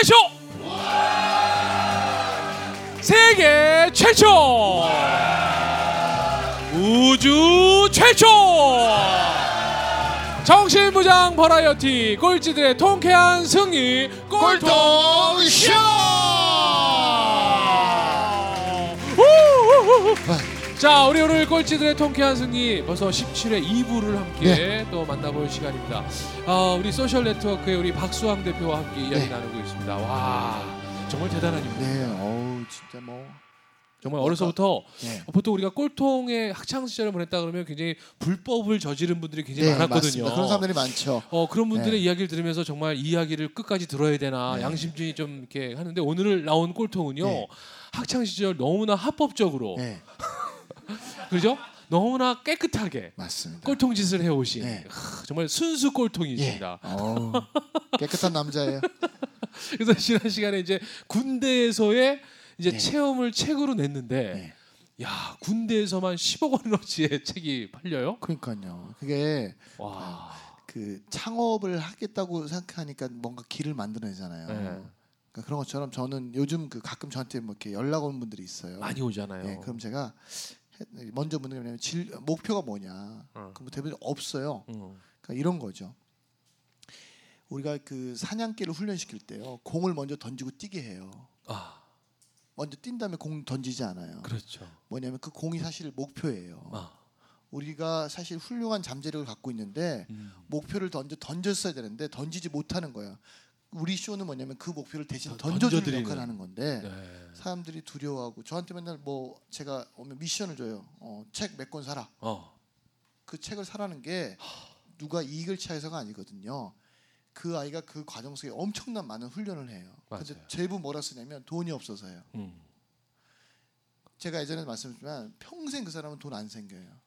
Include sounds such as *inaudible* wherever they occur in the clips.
최초! 세계 최초! 우주 최초! 정신부장 버라이어티 꼴찌들의 통쾌한 승리 꼴통쇼. 자 우리 오늘 꼴찌들의 통쾌한 승리 벌써 17회 2부를 함께 또 만나볼 시간입니다 아, 우리 소셜 네트워크의 우리 박수왕 대표와 함께 이야기 네. 나누고 있습니다 와 정말 대단한 인물 네, 어우 진짜 뭐 정말 어려서부터 네. 보통 우리가 꼴통의 학창 시절을 보냈다 그러면 굉장히 불법을 저지른 분들이 굉장히 네, 많았거든요. 맞습니다. 그런 사람들이 많죠. 어 그런 분들의 네. 이야기를 들으면서 정말 이 이야기를 끝까지 들어야 되나 네. 양심적이 좀 이렇게 하는데 오늘 나온 꼴통은요 네. 학창 시절 너무나 합법적으로 네, 그죠? 너무나 깨끗하게 맞습니다. 꼴통 짓을 해오신 네. 하, 정말 순수 예. 꼴통이십니다. 어우, 깨끗한 남자예요. *laughs* 그래서 지난 시간에 이제 군대에서의 이제 네. 체험을 책으로 냈는데 네. 야 군대에서만 10억 원어치의 *laughs* 책이 팔려요? 그러니까요. 그게 와. 그 창업을 하겠다고 생각하니까 뭔가 길을 만들어내잖아요. 네. 그러니까 그런 것처럼 저는 요즘 그 가끔 저한테 뭐 이렇게 연락 오는 분들이 있어요. 많이 오잖아요. 네, 그럼 제가 해- 먼저 묻는 게 뭐냐면 질, 목표가 뭐냐. 어. 그럼 대부분 없어요. 음. 그러니까 이런 거죠. 우리가 그 사냥개를 훈련시킬 때요. 공을 먼저 던지고 뛰게 해요. 아 먼저 뛴 다음에 공 던지지 않아요. 그렇죠. 뭐냐면 그 공이 사실 목표예요. 아. 우리가 사실 훌륭한 잠재력을 갖고 있는데 음. 목표를 던져 던졌어야 되는데 던지지 못하는 거야. 우리 쇼는 뭐냐면 그 목표를 대신 던- 던져주는 던져드리는. 역할을 하는 건데 네. 사람들이 두려워하고 저한테 맨날 뭐 제가 오면 미션을 줘요. 어, 책 몇 권 사라. 어. 그 책을 사라는 게 누가 이익을 취해서가 아니거든요. 그 아이가 그 과정 속에 엄청난 많은 훈련을 해요. 근데 맞아요. 대부분 뭐라 쓰냐면 돈이 없어서요. 음. 제가 예전에 말씀드렸지만 평생 그 사람은 돈 안 생겨요.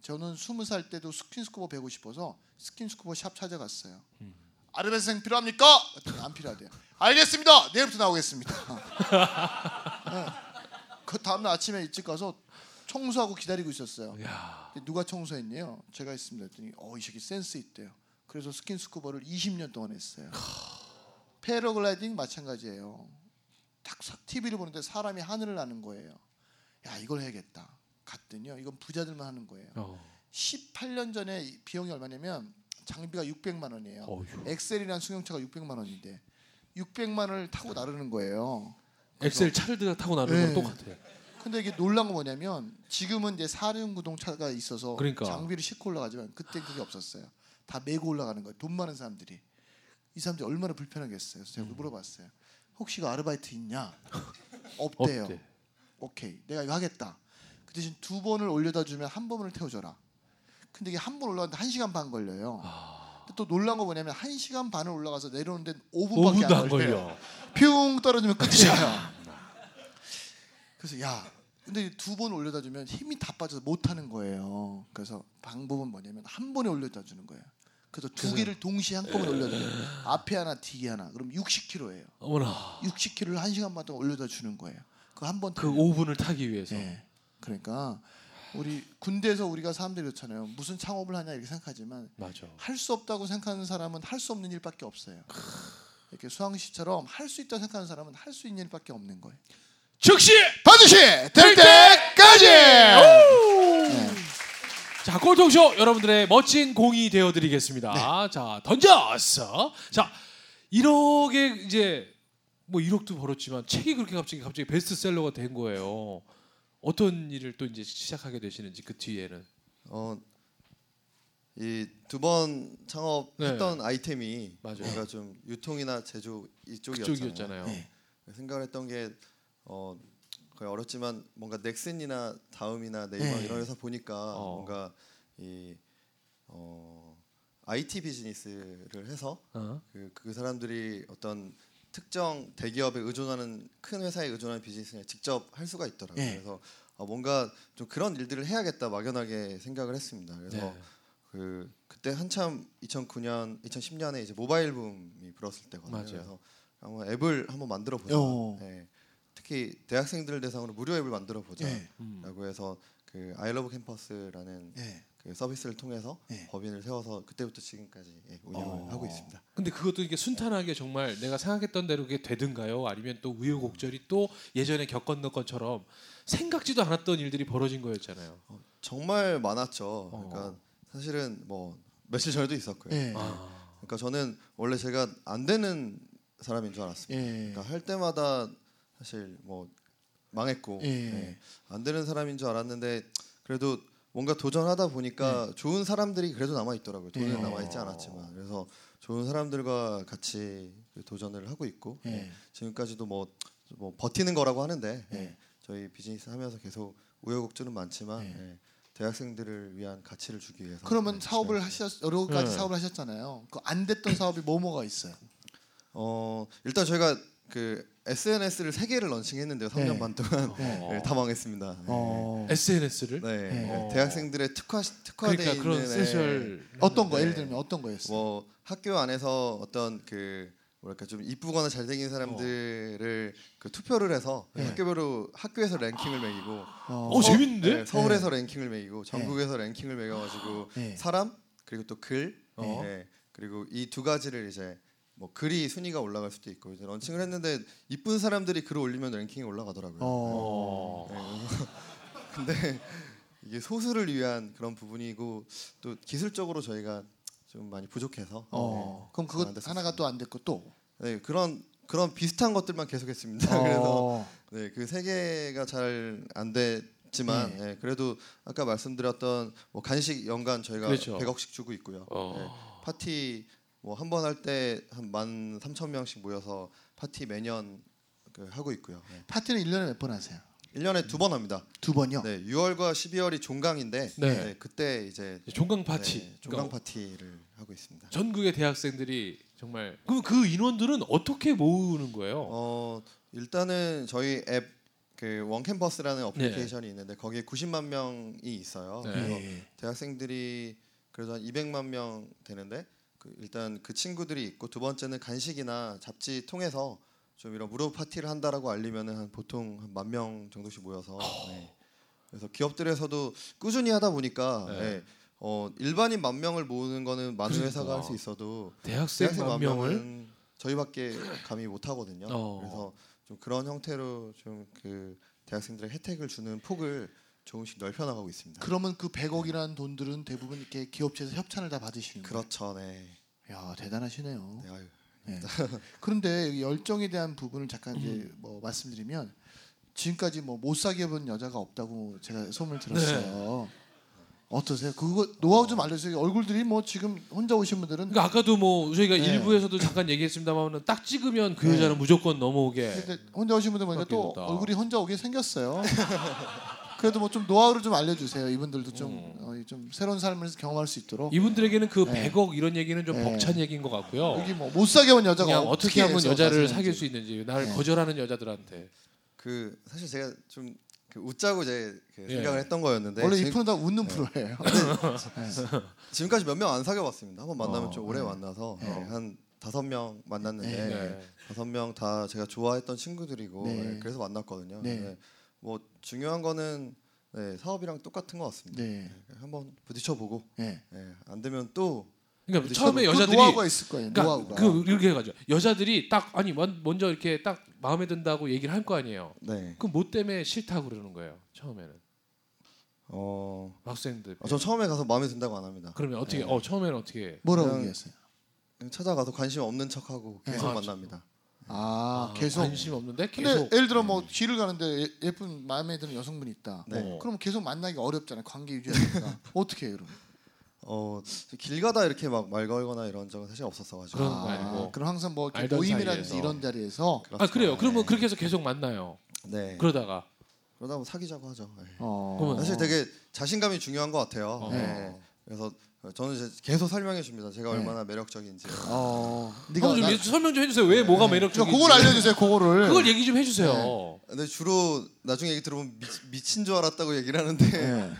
저는 스무 살 때도 스킨스쿠버 배우고 싶어서 스킨스쿠버 샵 찾아갔어요. 음. 아르바이트생 필요합니까? 안 필요하대요. 알겠습니다. 내일부터 나오겠습니다. *laughs* 네. 그 다음날 아침에 일찍 가서 청소하고 기다리고 있었어요. 누가 청소했네요? 제가 했습니다. 했더니 어이 새끼 센스 있대요. 그래서 스킨스쿠버를 20년 동안 했어요. 패러글라이딩 마찬가지예요. 딱 TV를 보는데 사람이 하늘을 나는 거예요. 야 이걸 해야겠다. 갔더니요. 이건 부자들만 하는 거예요. 어. 18년 전에 이 비용이 얼마냐면 장비가 600만 원이에요. 어휴. 엑셀이라는 승용차가 600만 원인데 600만 원을 타고 나르는 거예요. 엑셀 차를 타고 나르는 네. 건 똑같아요. 근데 이게 놀란 건 뭐냐면 지금은 이제 사륜 구동 차가 있어서 그러니까. 장비를 싣고 올라가지만 그때 그게 없었어요. 다 메고 올라가는 거예요. 돈 많은 사람들이. 이 사람들이 얼마나 불편하겠어요. 그래서 제가 음. 물어봤어요. 혹시 그 아르바이트 있냐? 없대요. 없대. 오케이. 내가 이거 하겠다. 그 대신 두 번을 올려다 주면 한 번을 태워줘라. 근데 이게 한 번 올라가는데 한 시간 반 걸려요. 아. 또 놀란 거 뭐냐면 한 시간 반을 올라가서 내려오는데 5분밖에 5분도 안 안. 걸려. 뿅 떨어지면 끝이에요. 그래서 야, 근데 두 번 올려다 주면 힘이 다 빠져서 못 하는 거예요. 그래서 방법은 뭐냐면 한 번에 올려다 주는 거예요. 그래서 두 개를 동시에 한꺼번에 올려줘요. 앞에 하나, 뒤에 하나. 그럼 60kg예요. 어머나. 60kg를 한 시간 반 동안 올려다 주는 거예요. 그 한 번. 그 5분을 타기 위해서. 네. 그러니까 우리 군대에서 우리가 사람들이 그렇잖아요. 무슨 창업을 하냐 이렇게 생각하지만. 할 수 없다고 생각하는 사람은 할 수 없는 일밖에 없어요. 이렇게 수왕 씨처럼 할 수 있다고 생각하는 사람은 할 수 있는 일밖에 없는 거예요. 즉시 반드시 될 때까지. 네. 자 꼴통쇼 여러분들의 멋진 공이 되어드리겠습니다. 자 던졌어. 자 1억에 이제 뭐 1억도 벌었지만 책이 그렇게 갑자기 갑자기 베스트셀러가 된 거예요. 어떤 일을 또 이제 시작하게 되시는지 그 뒤에는 어, 이 두 번 창업했던 네. 아이템이 맞아요. 뭔가 좀 유통이나 제조 이쪽이었잖아요. 그쪽이었잖아요. 네. 생각을 했던 게 어, 거의 어렵지만 뭔가 넥슨이나 다음이나 네이버 네. 이런 회사 보니까 어. 뭔가 이 어, IT 비즈니스를 해서 어? 그, 그 사람들이 어떤 특정 대기업에 의존하는 큰 회사에 의존하는 비즈니스를 직접 할 수가 있더라고요. 예. 그래서 어, 뭔가 좀 그런 일들을 해야겠다 막연하게 생각을 했습니다. 그래서 네. 그 그때 한참 2009년, 2010년에 이제 모바일 붐이 불었을 때거든요. 맞아요. 그래서 한번 앱을 한번 만들어 보자. 오. 네. 특히 대학생들 대상으로 무료 앱을 만들어 보자라고 네. 음. 해서 그 아이러브 캠퍼스라는 네. 그 서비스를 통해서 네. 법인을 세워서 그때부터 지금까지 예, 운영을 어. 하고 있습니다. 근데 그것도 이게 순탄하게 정말 내가 생각했던 대로 그게 되든가요? 아니면 또 우여곡절이 또 예전에 겪었던 것처럼 생각지도 않았던 일들이 벌어진 거였잖아요. 정말 많았죠. 어. 그러니까 사실은 뭐 며칠 전에도 있었고요. 예. 아, 그러니까 저는 원래 제가 안 되는 사람인 줄 알았습니다. 예. 그러니까 할 때마다 사실 뭐 망했고 예. 예, 안 되는 사람인 줄 알았는데 그래도 뭔가 도전하다 보니까 좋은 사람들이 그래도 남아 있더라고요. 돈은 예. 남아 있지 않았지만 그래서 좋은 사람들과 같이 그 도전을 하고 있고 예. 예, 지금까지도 뭐, 뭐 버티는 거라고 하는데 예. 예, 저희 비즈니스 하면서 계속 우여곡절은 많지만 대학생들을 위한 가치를 주기 위해서 그러면 예, 사업을 하셨 여러 가지 네. 사업을 하셨잖아요. 그 안 됐던 사업이 뭐 뭐가 있어요? 어 일단 저희가 그 SNS를 세 개를 런칭했는데요. 3년 네. 반 동안 네. *laughs* 네, 다 망했습니다. 네. 어. SNS를 네, 네. 어. 대학생들의 특화 특화돼 그러니까 그런 있는 소셜 어떤 거 네. 예를 들면 어떤 거였어요? 뭐 학교 안에서 어떤 그 뭐랄까 좀 이쁘거나 잘생긴 사람들을 그 투표를 해서 네. 학교별로 학교에서 랭킹을 매기고 어. 어, 재밌는데? 네, 서울에서 랭킹을 매기고 전국에서 랭킹을 매겨가지고 네. 사람 그리고 또글 어. 네, 그리고 이 두 가지를 이제 뭐 글이 순위가 올라갈 수도 있고 이제 런칭을 했는데 이쁜 사람들이 글을 올리면 랭킹이 올라가더라고요. 어. 어. *laughs* 근데 이게 소수를 위한 그런 부분이고 또 기술적으로 저희가 좀 많이 부족해서 어. 그럼 안 그거 됐었어요. 하나가 또 안 됐고 또. 네, 그런 그런 비슷한 것들만 계속했습니다. *laughs* 그래서 어. 네, 그 세 개가 잘 안 됐지만 네. 네, 그래도 아까 말씀드렸던 뭐 간식 연간 저희가 그렇죠. 100억씩 주고 있고요. 어. 네, 파티 뭐 한 번 할 때 한 만 삼천 명씩 모여서 파티 매년 그 하고 있고요. 네. 파티는 1년에 몇 번 하세요? 1년에 두 번 합니다. 두 번요. 네, 6월과 12월이 종강인데 네. 네, 그때 이제 종강 파티. 네, 종강 그러니까 파티를 하고 있습니다. 전국의 대학생들이 정말 그럼 그 인원들은 어떻게 모으는 거예요? 어 일단은 저희 앱 그 원캠퍼스라는 어플리케이션이 있는데 거기에 90만 명이 있어요. 네. 그래서 예. 대학생들이 그래도 한 200만 명 되는데 그 일단 그 친구들이 있고 두 번째는 간식이나 잡지 통해서 좀 이런 무료 파티를 한다라고 알리면은 한 보통 한 만 명 정도씩 모여서 네. 그래서 기업들에서도 꾸준히 하다 보니까 네. 네. 어 일반인 만 명을 모으는 거는 많은 그러니까. 회사가 할 수 있어도 대학생 대학생 만만 명을 저희밖에 감히 못 하거든요. 어. 그래서 좀 그런 형태로 좀 그 대학생들의 혜택을 주는 폭을 조금씩 넓혀 나가고 있습니다. 그러면 그 100억이라는 돈들은 대부분 이렇게 기업체에서 협찬을 다 받으시는 거예요. 그렇죠, 네. 야 대단하시네요. 네 아유. 네. 그런데 열정에 대한 부분을 잠깐 이제 뭐 말씀드리면 지금까지 뭐 못 사귀어 본 여자가 없다고 제가 소문을 들었어요. 어떠세요? 그거 노하우 좀 알려주세요. 얼굴들이 뭐 지금 혼자 오신 분들은 그러니까 아까도 뭐 저희가 네. 일부에서도 잠깐 얘기했습니다만 딱 찍으면 그 네. 여자는 무조건 넘어오게. 근데 혼자 오신 분들 보니까 또. 얼굴이 혼자 오게 생겼어요. *laughs* 그래도 뭐 좀 노하우를 좀 알려주세요. 이분들도 좀, 음. 어, 좀 새로운 삶을 경험할 수 있도록. 이분들에게는 그 네. 100억 이런 얘기는 좀 네. 벅찬 얘기인 것 같고요. 여기 뭐 못 사귀어 본 여자가 그냥 어떻게 하면 해서 여자를 가세요, 사귈. 수 있는지 날 네. 거절하는 여자들한테 그 사실 제가 좀그 웃자고 제 그 예. 생각을 했던 거였는데 원래 이 프로는 다 웃는 프로예요. *laughs* 지금까지 몇 명 안 사귀어 봤습니다. 한번 만나면 어, 좀 오래 네. 만나서 네. 네, 한 다섯 명 만났는데 네. 네. 다섯 명 다 제가 좋아했던 친구들이고 네. 네, 그래서 만났거든요. 네. 네. 뭐 중요한 거는 네, 사업이랑 똑같은 것 같습니다. 네. 네, 한번 부딪혀보고 네. 네, 안 되면 또 그러니까 처음에 그 여자들이 노하우가 있을 거예요. 그러니까 노하우가. 그 이렇게 해가지고 여자들이 딱 아니 먼- 먼저 이렇게 딱 마음에 든다고 얘기를 할 거 아니에요. 네. 그럼 뭐 때문에 싫다고 그러는 거예요. 처음에는 어, 학생들. 아, 저 처음에 가서 마음에 든다고 안 합니다. 그러면 어떻게? 네. 어 처음에는 어떻게? 뭐라고 얘기했어요? 찾아가서 관심 없는 척하고 계속 아, 만납니다. 아, 아, 계속. 관심 없는데 근데 계속. 예를 들어 뭐 길을 가는데 예- 예쁜 마음에 드는 여성분이 있다. 네. 어. 그럼 계속 만나기 어렵잖아요. 관계 유지하니까 *laughs* 어떻게 해요, 그럼? 어, 길 가다 이렇게 막 말 걸거나 이런 적은 사실 없었어가지고. 그런 거 아니고. 그럼 항상 뭐 이렇게 알던 모임이라든지 사이에서. 이런 자리에서 아 그래요. 그러면 네. 그렇게 해서 계속 만나요. 네. 그러다가 그러다 뭐 사귀자고 하죠. 네. 어. 그러면- 사실 되게 자신감이 중요한 것 같아요. 어. 네. 그래서 저는 이제 계속 설명해 줍니다. 제가 네. 얼마나 매력적인지. 어. 네가 좀 나- 예- 설명 좀 해주세요. 왜 뭐가 네. 매력적인지. 그걸 알려주세요. 그거를. 그걸 얘기 좀 해주세요. 네. 근데 주로 나중에 얘기 들어보면 미, 미친 줄 알았다고 얘기를 하는데 네.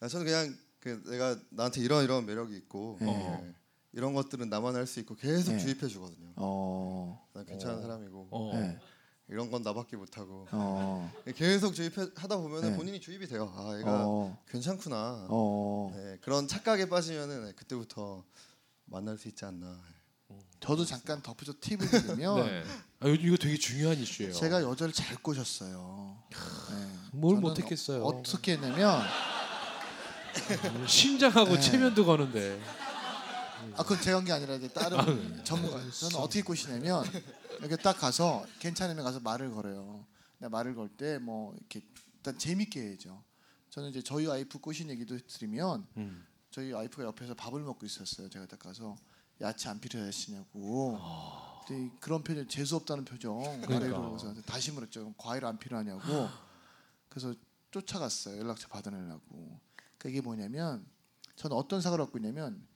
아, *laughs* 저는 그냥 그 내가 나한테 이런 이런 매력이 있고 네. 네. 이런 것들은 나만 할 수 있고 계속 네. 주입해 주거든요. 어. 난 괜찮은 어. 사람이고 어. 네. 이런 건 나밖에 못하고 어. 계속 주입하다 보면 네. 은 본인이 주입이 돼요. 아 얘가 어. 괜찮구나. 어. 네, 그런 착각에 빠지면은 네, 그때부터 만날 수 있지 않나. 저도 잠깐 덧붙여 팁을 드리면 *laughs* 네. 아, 요즘 이거 되게 중요한 이슈예요. 제가 여자를 잘 꼬셨어요. 네. 뭘 저는 못했겠어요. 어떻게 했냐면 심장하고 네. 체면도 거는데. 아 그건 제가 한 게 아니라 이제 다른 전문가 저는 어떻게 꼬시냐면 이렇게 딱 가서 괜찮으면 가서 말을 걸어요. 근데 말을 걸 때 뭐 이렇게 일단 재밌게 해야죠. 저는 이제 저희 와이프 꼬신 얘기도 드리면 음. 저희 와이프가 옆에서 밥을 먹고 있었어요. 제가 딱 가서 야채 안 필요하시냐고. 근데 그런 표정 재수 없다는 표정 그러니까. 아래로 저한테 다시 물었죠. 과일 안 필요하냐고. 그래서 쫓아갔어요. 연락처 받아내려고. 그러니까 이게 뭐냐면 저는 어떤 사고를 갖고 있냐면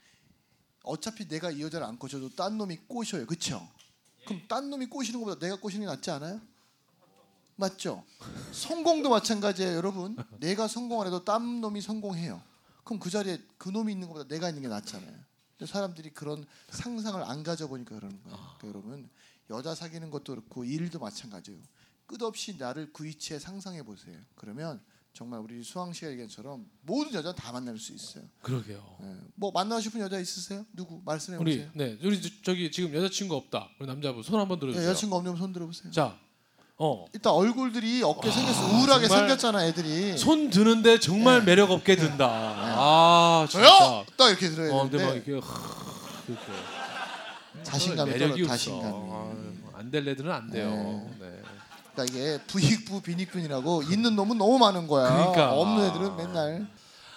어차피 내가 이 여자를 안 꼬셔도 딴 놈이 꼬셔요. 그렇죠? 그럼 딴 놈이 꼬시는 것보다 내가 꼬시는 게 낫지 않아요? 맞죠? 성공도 마찬가지예요, 여러분. 내가 성공 안 해도 딴 놈이 성공해요. 그럼 그 자리에 그 놈이 있는 것보다 내가 있는 게 낫잖아요. 근데 사람들이 그런 상상을 안 가져보니까 그러는 거예요. 그러니까 여러분 여자 사귀는 것도 그렇고 일도 마찬가지예요. 끝없이 나를 그 위치에 상상해 보세요. 그러면 정말 우리 수왕 씨가 얘기한처럼 모든 여자 다 만날 수 있어요. 그러게요. 예. 뭐 만나고 싶은 여자 있으세요? 누구 말씀해 우리 보세요. 네 우리 저- 저기 지금 여자친구 없다. 우리 남자분 손 한번 예, 들어주세요. 여자친구 없는 손 들어보세요. 자, 어. 일단 얼굴들이 어깨 생겼어. 우울하게 생겼잖아, 애들이. 손 드는데 정말 네. 매력 없게 든다. 아 진짜. 저요? 딱 이렇게 들어야 어, 근데 막 되는데 이렇게 하, 이렇게 자신감이 매력이 떨어. 자신감이. 아, 안될 애들은 안 돼요. 네. 그러니까 이게 부익부 빈익빈이라고 있는 놈은 너무 많은 거야. 그러니까. 없는 애들은 맨날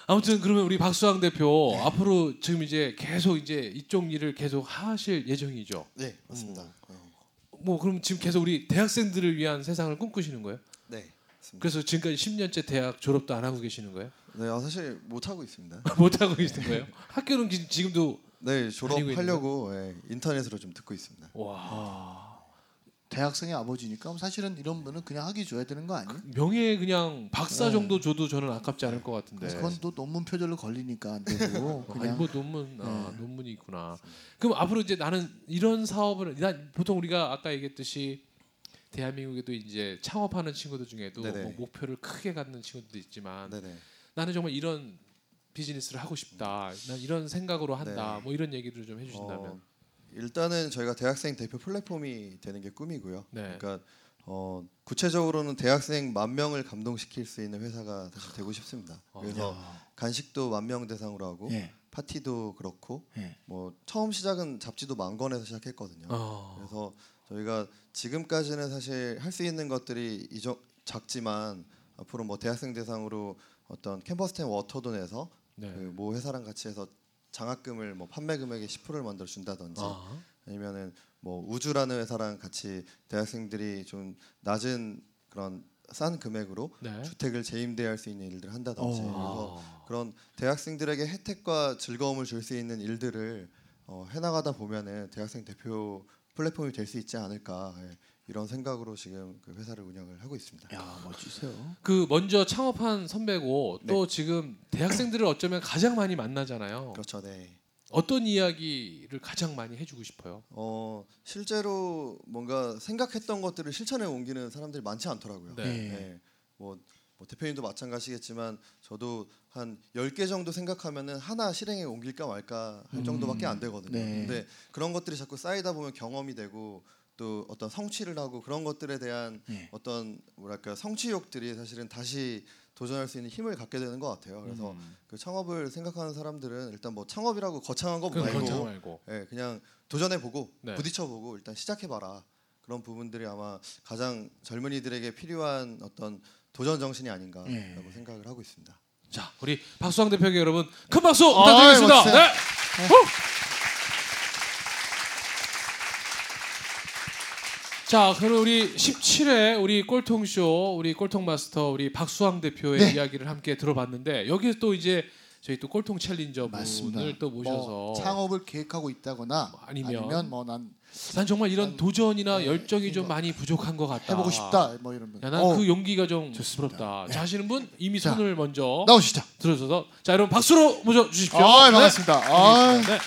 아무튼 그러면 우리 박수왕 대표 네. 앞으로 지금 이제 계속 이제 이쪽 일을 계속 하실 예정이죠. 네 맞습니다. 음. 네. 뭐 그럼 지금 계속 우리 대학생들을 위한 세상을 꿈꾸시는 거예요? 네 맞습니다. 그래서 지금까지 10년째 대학 졸업도 안 하고 계시는 거예요? 네 아, 사실 못 하고 있습니다. *laughs* 못 하고 계시는 거예요? 학교는 기- 지금도 네 졸업하려고 예, 인터넷으로 좀 듣고 있습니다. 와 대학생의 아버지니까 사실은 이런 분은 그냥 하기 줘야 되는 거 아니에요? 명예 그냥 박사 네. 정도 줘도 저는 아깝지 않을 것 같은데. 그건 또 논문 표절로 걸리니까 안 되고 *laughs* 아니 그냥 뭐 논문 아, 네. 논문이 있구나. 그럼 앞으로 이제 나는 이런 사업을 난 보통 우리가 아까 얘기했듯이 대한민국에도 이제 창업하는 친구들 중에도. 뭐 목표를 크게 갖는 친구들도 있지만 네네. 나는 정말 이런 비즈니스를 하고 싶다. 난 이런 생각으로 한다. 네. 뭐 이런 얘기를 좀 해주신다면. 어, 일단은 저희가 대학생 대표 플랫폼이 되는 게 꿈이고요. 네. 그러니까 어, 구체적으로는 대학생 만 명을 감동시킬 수 있는 회사가 사실 되고 싶습니다. 아. 그래서 간식도 만 명 대상으로 하고 예. 파티도 그렇고 예. 뭐 처음 시작은 잡지도 만 권에서 시작했거든요. 어. 그래서 저희가 지금까지는 사실 할 수 있는 것들이 이정 작지만 앞으로 뭐 대학생 대상으로 어떤 캠퍼스 텐 워터도 내서 네. 그모 회사랑 같이 해서 장학금을 뭐 판매 금액의 10%를 만들어 준다든지 아. 아니면은 뭐 우주라는 회사랑 같이 대학생들이 좀 낮은 그런 싼 금액으로 네. 주택을 재임대할 수 있는 일들을 한다든지 어. 그래서 아. 그런 대학생들에게 혜택과 즐거움을 줄 수 있는 일들을 어, 해나가다 보면은 대학생 대표 플랫폼이 될 수 있지 않을까 예, 이런 생각으로 지금 그 회사를 운영을 하고 있습니다. 야 멋지세요. 그 먼저 창업한 선배고 또 네. 지금 대학생들을 어쩌면 가장 많이 만나잖아요. 그렇죠, 네. 어떤 이야기를 가장 많이 해주고 싶어요? 어 실제로 뭔가 생각했던 것들을 실천에 옮기는 사람들이 많지 않더라고요. 네. 네. 뭐, 뭐 대표님도 마찬가지겠지만 저도 한 10개 정도 생각하면은 하나 실행에 옮길까 말까 할 음. 정도밖에 안 되거든요. 네. 근데 그런 것들이 자꾸 쌓이다 보면 경험이 되고 또 어떤 성취를 하고 그런 것들에 대한 네. 어떤 뭐랄까 성취욕들이 사실은 다시 도전할 수 있는 힘을 갖게 되는 것 같아요. 그래서 음. 그 창업을 생각하는 사람들은 일단 뭐 창업이라고 거창한 거 말고 말고. 예, 그냥 도전해 보고 네. 부딪혀 보고 일단 시작해 봐라. 그런 부분들이 아마 가장 젊은이들에게 필요한 어떤 도전 정신이 아닌가라고 예. 생각을 하고 있습니다. 자, 우리 박수왕 대표에게 여러분 큰 박수 아, 부탁드리겠습니다. 멋지세요. 네. 자, 그럼 우리 17회 우리 꼴통쇼 우리 꼴통 마스터 우리 박수왕 대표의 네. 이야기를 함께 들어봤는데 여기서 또 이제 저희 또 꼴통 챌린저. 분을 또 모셔서 뭐 창업을 계획하고 있다거나 아니면- 아니면, 뭐난 난 정말 이런 난- 도전이나 네, 열정이 좀 이거 많이 부족한 것 같다. 해보고 싶다 뭐 이런 분. 야, 난 어, 그 용기가 좀 좋습니다. 부럽다. 네. 자, 하시는 분 이미 자, 손을 먼저 나오시죠. 들어줘서 자, 여러분 박수로 모셔 주십시오. 아 네. 반갑습니다. 아, 네.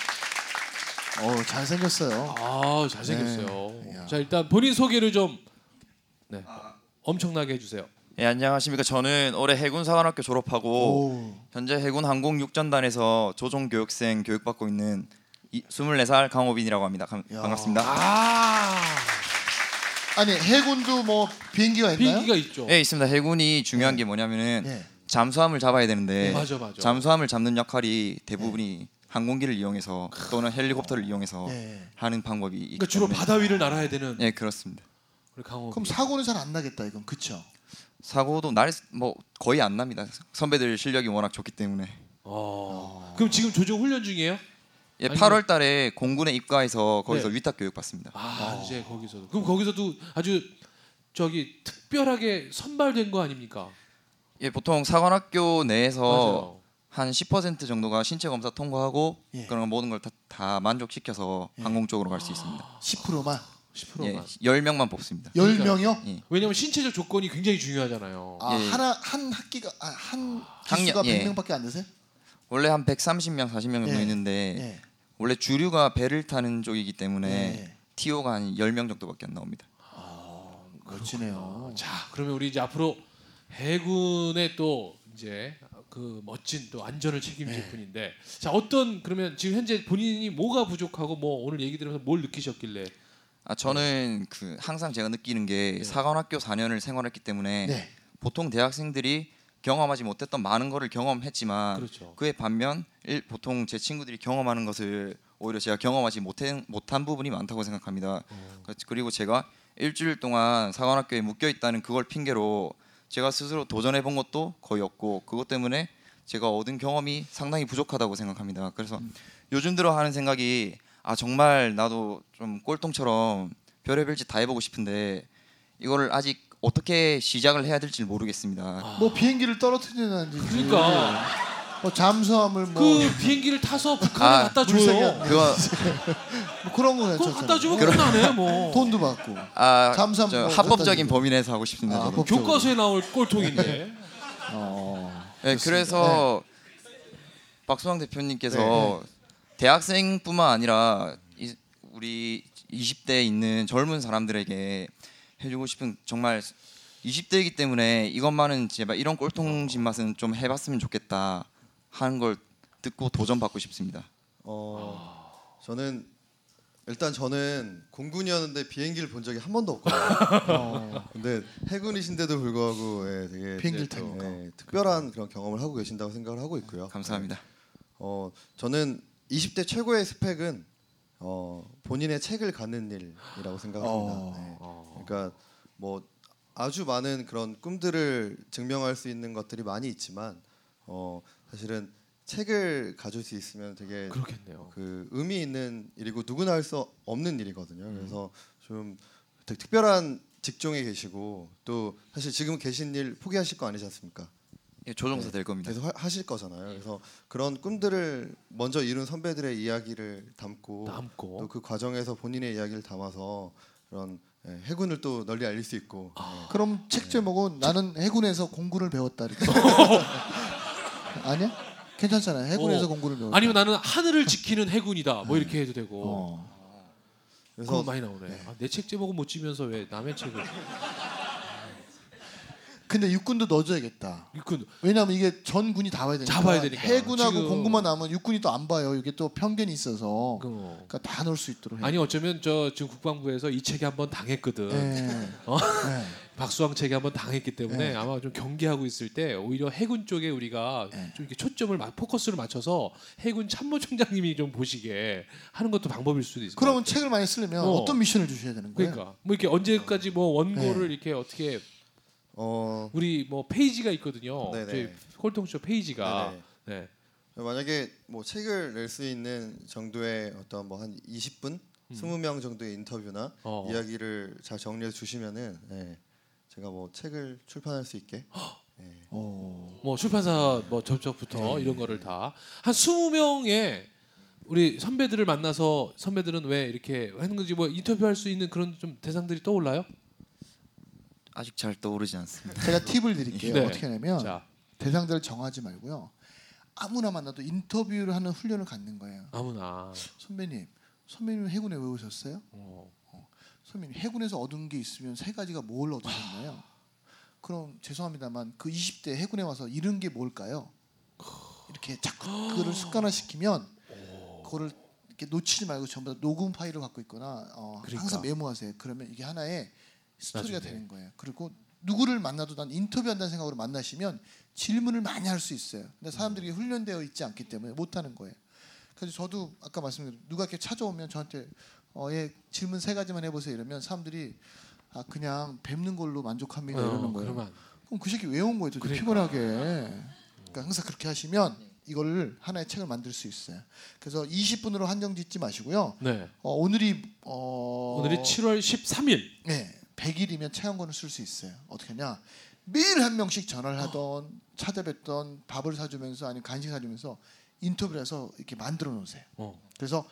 어 잘생겼어요. 아 잘생겼어요. 네. 자 일단 본인 소개를 좀 네. 엄청나게 해주세요. 예, 안녕하십니까. 저는 올해 해군사관학교 졸업하고 오. 현재 해군 항공 육전단에서 조종 교육생 교육받고 있는 이, 24살 강호빈이라고 합니다. 감- 야. 반갑습니다. 아 아니 해군도 뭐 비행기가 있나요? 비행기가 있죠. 예, 있습니다. 해군이 중요한 게 뭐냐면은 예. 잠수함을 잡아야 되는데 네, 맞아, 맞아. 잠수함을 잡는 역할이 대부분이 항공기를 이용해서 또는 헬리콥터를 이용해서 예. 하는 방법이 있기 그러니까 주로 때문에 바다 위를 날아야 되는 예, 그렇습니다. 우리 강호. 그럼 사고는 잘 안 나겠다 이건 그쵸? 사고도 날 뭐 거의 안 납니다. 선배들 실력이 워낙 좋기 때문에. 어. 그럼 지금 조종 훈련 중이에요? 예, 아니면- 8월 달에 공군에 입가해서 거기서 네. 위탁 교육 받습니다. 아 이제 거기서도. 그럼 거기서도 아주 저기 특별하게 선발된 거 아닙니까? 예, 보통 사관학교 내에서 맞아요. 한 10% 정도가 신체 검사 통과하고 예. 그런 모든 걸 다 만족시켜서 항공 쪽으로 갈 수 있습니다. 10%만 10%만. 예, 10명만 뽑습니다. 10명이요? 예. 왜냐면 신체적 조건이 굉장히 중요하잖아요. 아 예. 하나 한 학기가 아, 한 학년, 기수가 예. 100명밖에 안 되세요? 원래 한 130명, 40명 정도 예. 있는데 예. 원래 주류가 배를 타는 쪽이기 때문에 예. TO가 한 10명 정도밖에 안 나옵니다. 멋지네요. 자, 그러면 우리 이제 앞으로 해군의 또 이제 그 멋진 또 안전을 책임질 네. 분인데, 자 어떤 그러면 지금 현재 본인이 뭐가 부족하고 뭐 오늘 얘기 들으면서 뭘 느끼셨길래? 아, 저는 그 항상 제가 느끼는 게 네. 사관학교 4년을 생활했기 때문에 네. 보통 대학생들이 경험하지 못했던 많은 거를 경험했지만 그렇죠. 그에 반면 일, 보통 제 친구들이 경험하는 것을 오히려 제가 경험하지 못한, 못한 부분이 많다고 생각합니다. 어. 그- 그리고 제가 일주일 동안 사관학교에 묶여 있다는 그걸 핑계로 제가 스스로 도전해 본 것도 거의 없고 그것 때문에 제가 얻은 경험이 상당히 부족하다고 생각합니다. 그래서 요즘 들어 하는 생각이 아 정말 나도 좀 꼴통처럼 별의별 짓 다 해보고 싶은데 이거를 아직 어떻게 시작을 해야 될지 모르겠습니다. 뭐 비행기를 떨어뜨리는지 그러니까 뭐 잠수함을 뭐, 그 비행기를 타서 북한에 아, 갖다 물색이 줘요. 안 그거 *laughs* 뭐 그런 거 그거. 갖다 주면 끝나네 뭐. 돈도 받고. 아, 잠수함 저 뭐 합법적인 범위 내에서 하고 싶습니다. 아, 교과서에 나올 꼴통인데. 어. 네, 그래서 박수왕 대표님께서 대학생뿐만 아니라 이, 우리 20대에 있는 젊은 사람들에게 해주고 싶은 정말 20대이기 때문에 이것만은 제발 이런 꼴통 짓맛은 좀 해봤으면 좋겠다 하는 걸 듣고 도전 받고 싶습니다. 어, 저는 일단 저는 공군이었는데 비행기를 본 적이 한 번도 없거든요. *laughs* 어. 근데 해군이신데도 불구하고 예, 되게 비행기를 또, 타니까. 예, 특별한 그런 경험을 하고 계신다고 생각을 하고 있고요. 감사합니다. 어, 저는 20대 최고의 스펙은 어, 본인의 책을 갖는 일이라고 생각합니다. 어. 네. 그러니까 뭐 아주 많은 그런 꿈들을 증명할 수 있는 것들이 많이 있지만 어, 사실은 책을 가질 수 있으면 되게 그렇겠네요. 그 의미 있는 일이고 누구나 할 수 없는 일이거든요. 음. 그래서 좀 되게 특별한 직종에 계시고 또 사실 지금 계신 일 포기하실 거 아니지 않습니까? 예, 조종사 될 겁니다. 계속 하- 하실 거잖아요. 그래서 그런 꿈들을 먼저 이룬 선배들의 이야기를 담고 남고. 또 그 과정에서 본인의 이야기를 담아서 그런 예, 해군을 또 널리 알릴 수 있고 아. 그럼 책 제목은 나는 해군에서 공군을 배웠다 이렇게. *laughs* 아니야? 괜찮잖아요. 해군에서 어. 공군을 배웠다. 아니면 나는 하늘을 지키는 해군이다. 뭐 이렇게 해도 되고. 어. 그래서 많이 나오네. 아, 내책 제목은 못 지면서 왜 남의 책을? 근데 육군도 넣어줘야겠다. 육군 왜냐하면 이게 전군이 다 봐야 되니까. 잡아야 되니까. 해군하고 지금- 공군만 나면 육군이 또 안 봐요. 이게 또 편견이 있어서. 그 그러니까 다 넣을 수 있도록 해. 아니 어쩌면 저 지금 국방부에서 이 책에 한번 당했거든. 네. *laughs* 어? 네. 박수왕 책에 한번 당했기 때문에 네. 아마 좀 경계하고 있을 때 오히려 해군 쪽에 우리가 네. 좀 이렇게 초점을 막 포커스를 맞춰서 해군 참모총장님이 좀 보시게 하는 것도 방법일 수도 것 그러면. 책을 많이 쓰려면 어. 어. 떤 미션을 주셔야 되는 거예요? 그러니까 뭐 이렇게 언제까지 뭐 원고를 이렇게 어떻게 어, 우리 뭐 페이지가 있거든요. 네네. 저희 콜통쇼 페이지가 네네. 네. 만약에 뭐 책을 낼 수 있는 정도의 어떤 뭐 한 20분, 20명 정도의 인터뷰나 음. 어. 이야기를 잘 정리해 주시면은 예, 제가 뭐 책을 출판할 수 있게 예, 어. 뭐 출판사 뭐 접촉부터 이런 거를 다 한 20명의 우리 선배들을 만나서 선배들은 왜 이렇게 하는 건지 뭐 인터뷰할 수 있는 그런 좀 대상들이 떠올라요? 아직 잘 떠오르지 않습니다. 제가 팁을 드릴게요. *laughs* 네. 어떻게 하냐면 자 대상들을 정하지 말고요. 아무나 만나도 인터뷰를 하는 훈련을 갖는 거예요. 아무나 선배님, 선배님 해군에 왜 오셨어요? 어. 선배님 해군에서 얻은 게 있으면 세 가지가 뭘 얻으셨나요? 그럼 죄송합니다만 그 20대 해군에 와서 잃은 게 뭘까요? 이렇게 자꾸 그거를 습관화시키면 그거를 이렇게 놓치지 말고 전부 다 녹음 파일을 갖고 있거나 어, 그러니까. 항상 메모하세요. 그러면 이게 하나의 스토리가 나중에. 되는 거예요. 그리고 누구를 만나도 난 인터뷰한다는 생각으로 만나시면 질문을 많이 할 수 있어요. 근데 사람들이 훈련되어 있지 않기 때문에 못 하는 거예요. 그래서 저도 아까 말씀드린 누가 이렇게 찾아오면 저한테 어, 예, 질문 세 가지만 해보세요 이러면 사람들이 아 그냥 뵙는 걸로 만족합니다 이러는 거예요. 어, 그러면 그럼 그 새끼 왜온 거예요? 그러니까. 피곤하게. 그러니까 항상 그렇게 하시면 이거를 하나의 책을 만들 수 있어요. 그래서 20분으로 한정 짓지 마시고요. 네. 어, 오늘이 어, 오늘이 7월 13일. 네, 100일이면 체험권을 쓸 수 있어요. 어떻게 하냐? 매일 한 명씩 전화를 하던 찾아뵙던 밥을 사주면서 아니면 간식 사주면서 인터뷰를 해서 이렇게 만들어 놓으세요. 어. 그래서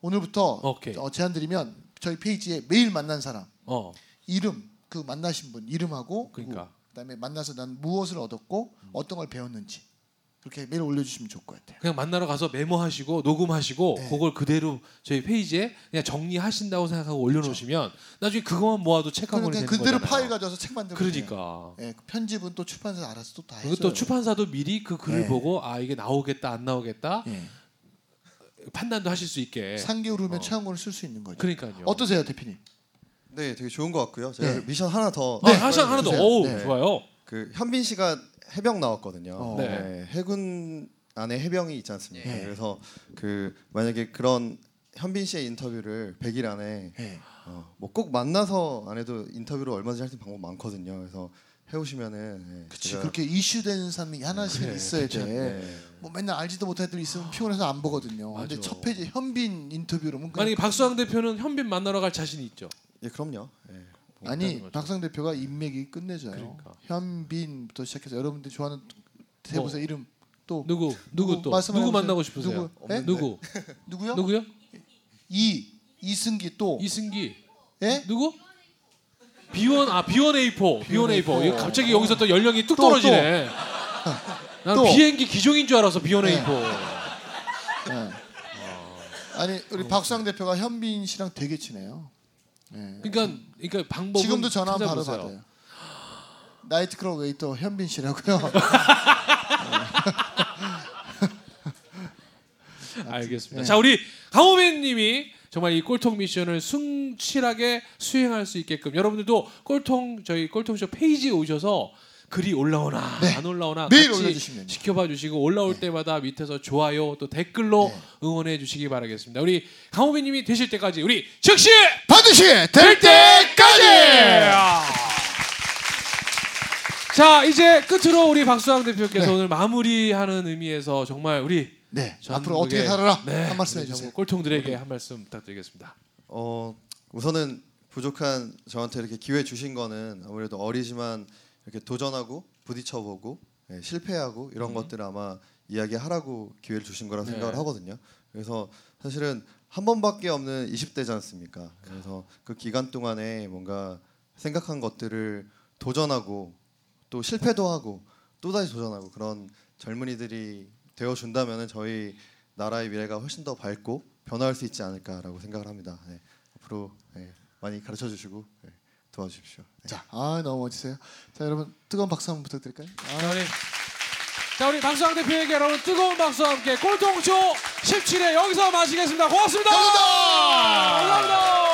오늘부터 오케이. 어, 제안 드리면 저희 페이지에 매일 만난 사람 어. 이름 그 만나신 분 이름하고 그러니까. 누구, 그다음에 만나서 난 무엇을 얻었고 어떤 걸 배웠는지 그렇게 매일 올려주시면 좋을 것 같아요. 그냥 만나러 가서 메모하시고 녹음하시고 네. 그걸 그대로 저희 페이지에 그냥 정리하신다고 생각하고 올려놓으시면 나중에 그것만 모아도 책한 권이 그러니까 되는 그대로 거잖아요. 파일 가져와서 책 만들면 돼요. 그러니까. 예, 그 편집은 또 출판사 알아서 또 다 해줘요. 그리고 또 출판사도 미리 그 글을 네. 보고 아 이게 나오겠다 안 나오겠다 예. 판단도 하실 수 있게. 3개월 후면 어. 체험권을 쓸수 있는 거죠. 그러니까요. 어떠세요, 대표님? 네, 되게 좋은 것 같고요. 제가 네. 미션 하나 더. 네, 하나 하나 더. 오, 네. 좋아요. 그 현빈 씨가 해병 나왔거든요. 어. 네. 네, 해군 안에 해병이 있지 않습니까? 네. 그래서 그 만약에 그런 현빈 씨의 인터뷰를 100일 안에 예. 어, 뭐꼭 만나서 안 해도 인터뷰를 얼마든지 할 수 있는 방법 많거든요. 그래서 해오시면은 네, 그치 제가- 그렇게 이슈되는 사람이 하나씩 그래, 있어야 괜찮네. 돼. 네. 뭐 맨날 알지도 못할 애들 있으면 피곤해서 안 보거든요. 근데 맞아. 첫 페이지 현빈 인터뷰로면 그냥 만약에 박수왕 대표는 현빈 만나러 갈 자신이 있죠. 예, 그럼요. 예. 뭐 아니. 박상 대표가 인맥이 끝내줘요. 그러니까. 현빈부터 시작해서 여러분들이 좋아하는 대부사 이름 또 누구 누구 또 말씀해 누구. 만나고 싶으세요? 누구? 예? 누구 *laughs* 누구요? 누구요? 이 이승기 또 이승기 예? 누구? 비원 아 비원 A4 비원 A4 A4. 이거 갑자기 여기서 또 연령이 뚝 또, 떨어지네. 난 또. 비행기 기종인 줄 알았어 비원 네. A4. 예. 아니 우리 박수왕 대표가 현빈 씨랑 되게 친해요. 예. 그러니까 그러니까 방법은 지금도 전화 바로 찾아보세요. 받아요. 나이트클럽 웨이터 현빈 씨라고요. *laughs* 알겠습니다. 네. 자 우리 강호빈님이 정말 이 꼴통 미션을 충실하게 수행할 수 있게끔 여러분들도 꼴통 저희 꼴통쇼 페이지에 오셔서 글이 올라오나 네. 안 올라오나 매일 같이 올려주시면 됩니다. 지켜봐 주시고 올라올 때마다 밑에서 좋아요 또 댓글로 네. 응원해 주시기 바라겠습니다. 우리 강호빈님이 되실 때까지 우리 즉시 반드시 될 될 때까지. 자 이제 끝으로 우리 박수왕 대표께서 네. 오늘 마무리하는 의미에서 정말 우리 네. 앞으로 어떻게 살아라 네, 한 말씀 해주세요. 꼴통들에게 한 말씀 부탁드리겠습니다. 어 우선은 부족한 저한테 이렇게 기회 주신 거는 아무래도 어리지만 이렇게 도전하고 부딪혀보고 예, 실패하고 이런 것들을 아마 이야기하라고 기회를 주신 거라 네. 생각을 하거든요. 그래서 사실은 한 번밖에 없는 20대지 않습니까? 그래서 그 기간 동안에 뭔가 생각한 것들을 도전하고 또 실패도 하고 또 다시 도전하고 그런 젊은이들이 되어 준다면은 저희 나라의 미래가 훨씬 더 밝고 변화할 수 있지 않을까라고 생각을 합니다. 네. 앞으로 네, 많이 가르쳐 주시고 네, 도와주십시오. 네. 자, 아 너무 멋지세요. 자, 여러분 뜨거운 박수 한번 부탁드릴까요? 자 우리 자 우리 박수왕 대표에게 여러분 뜨거운 박수와 함께 꼴통쇼 17회 여기서 마치겠습니다. 고맙습니다. 감사합니다.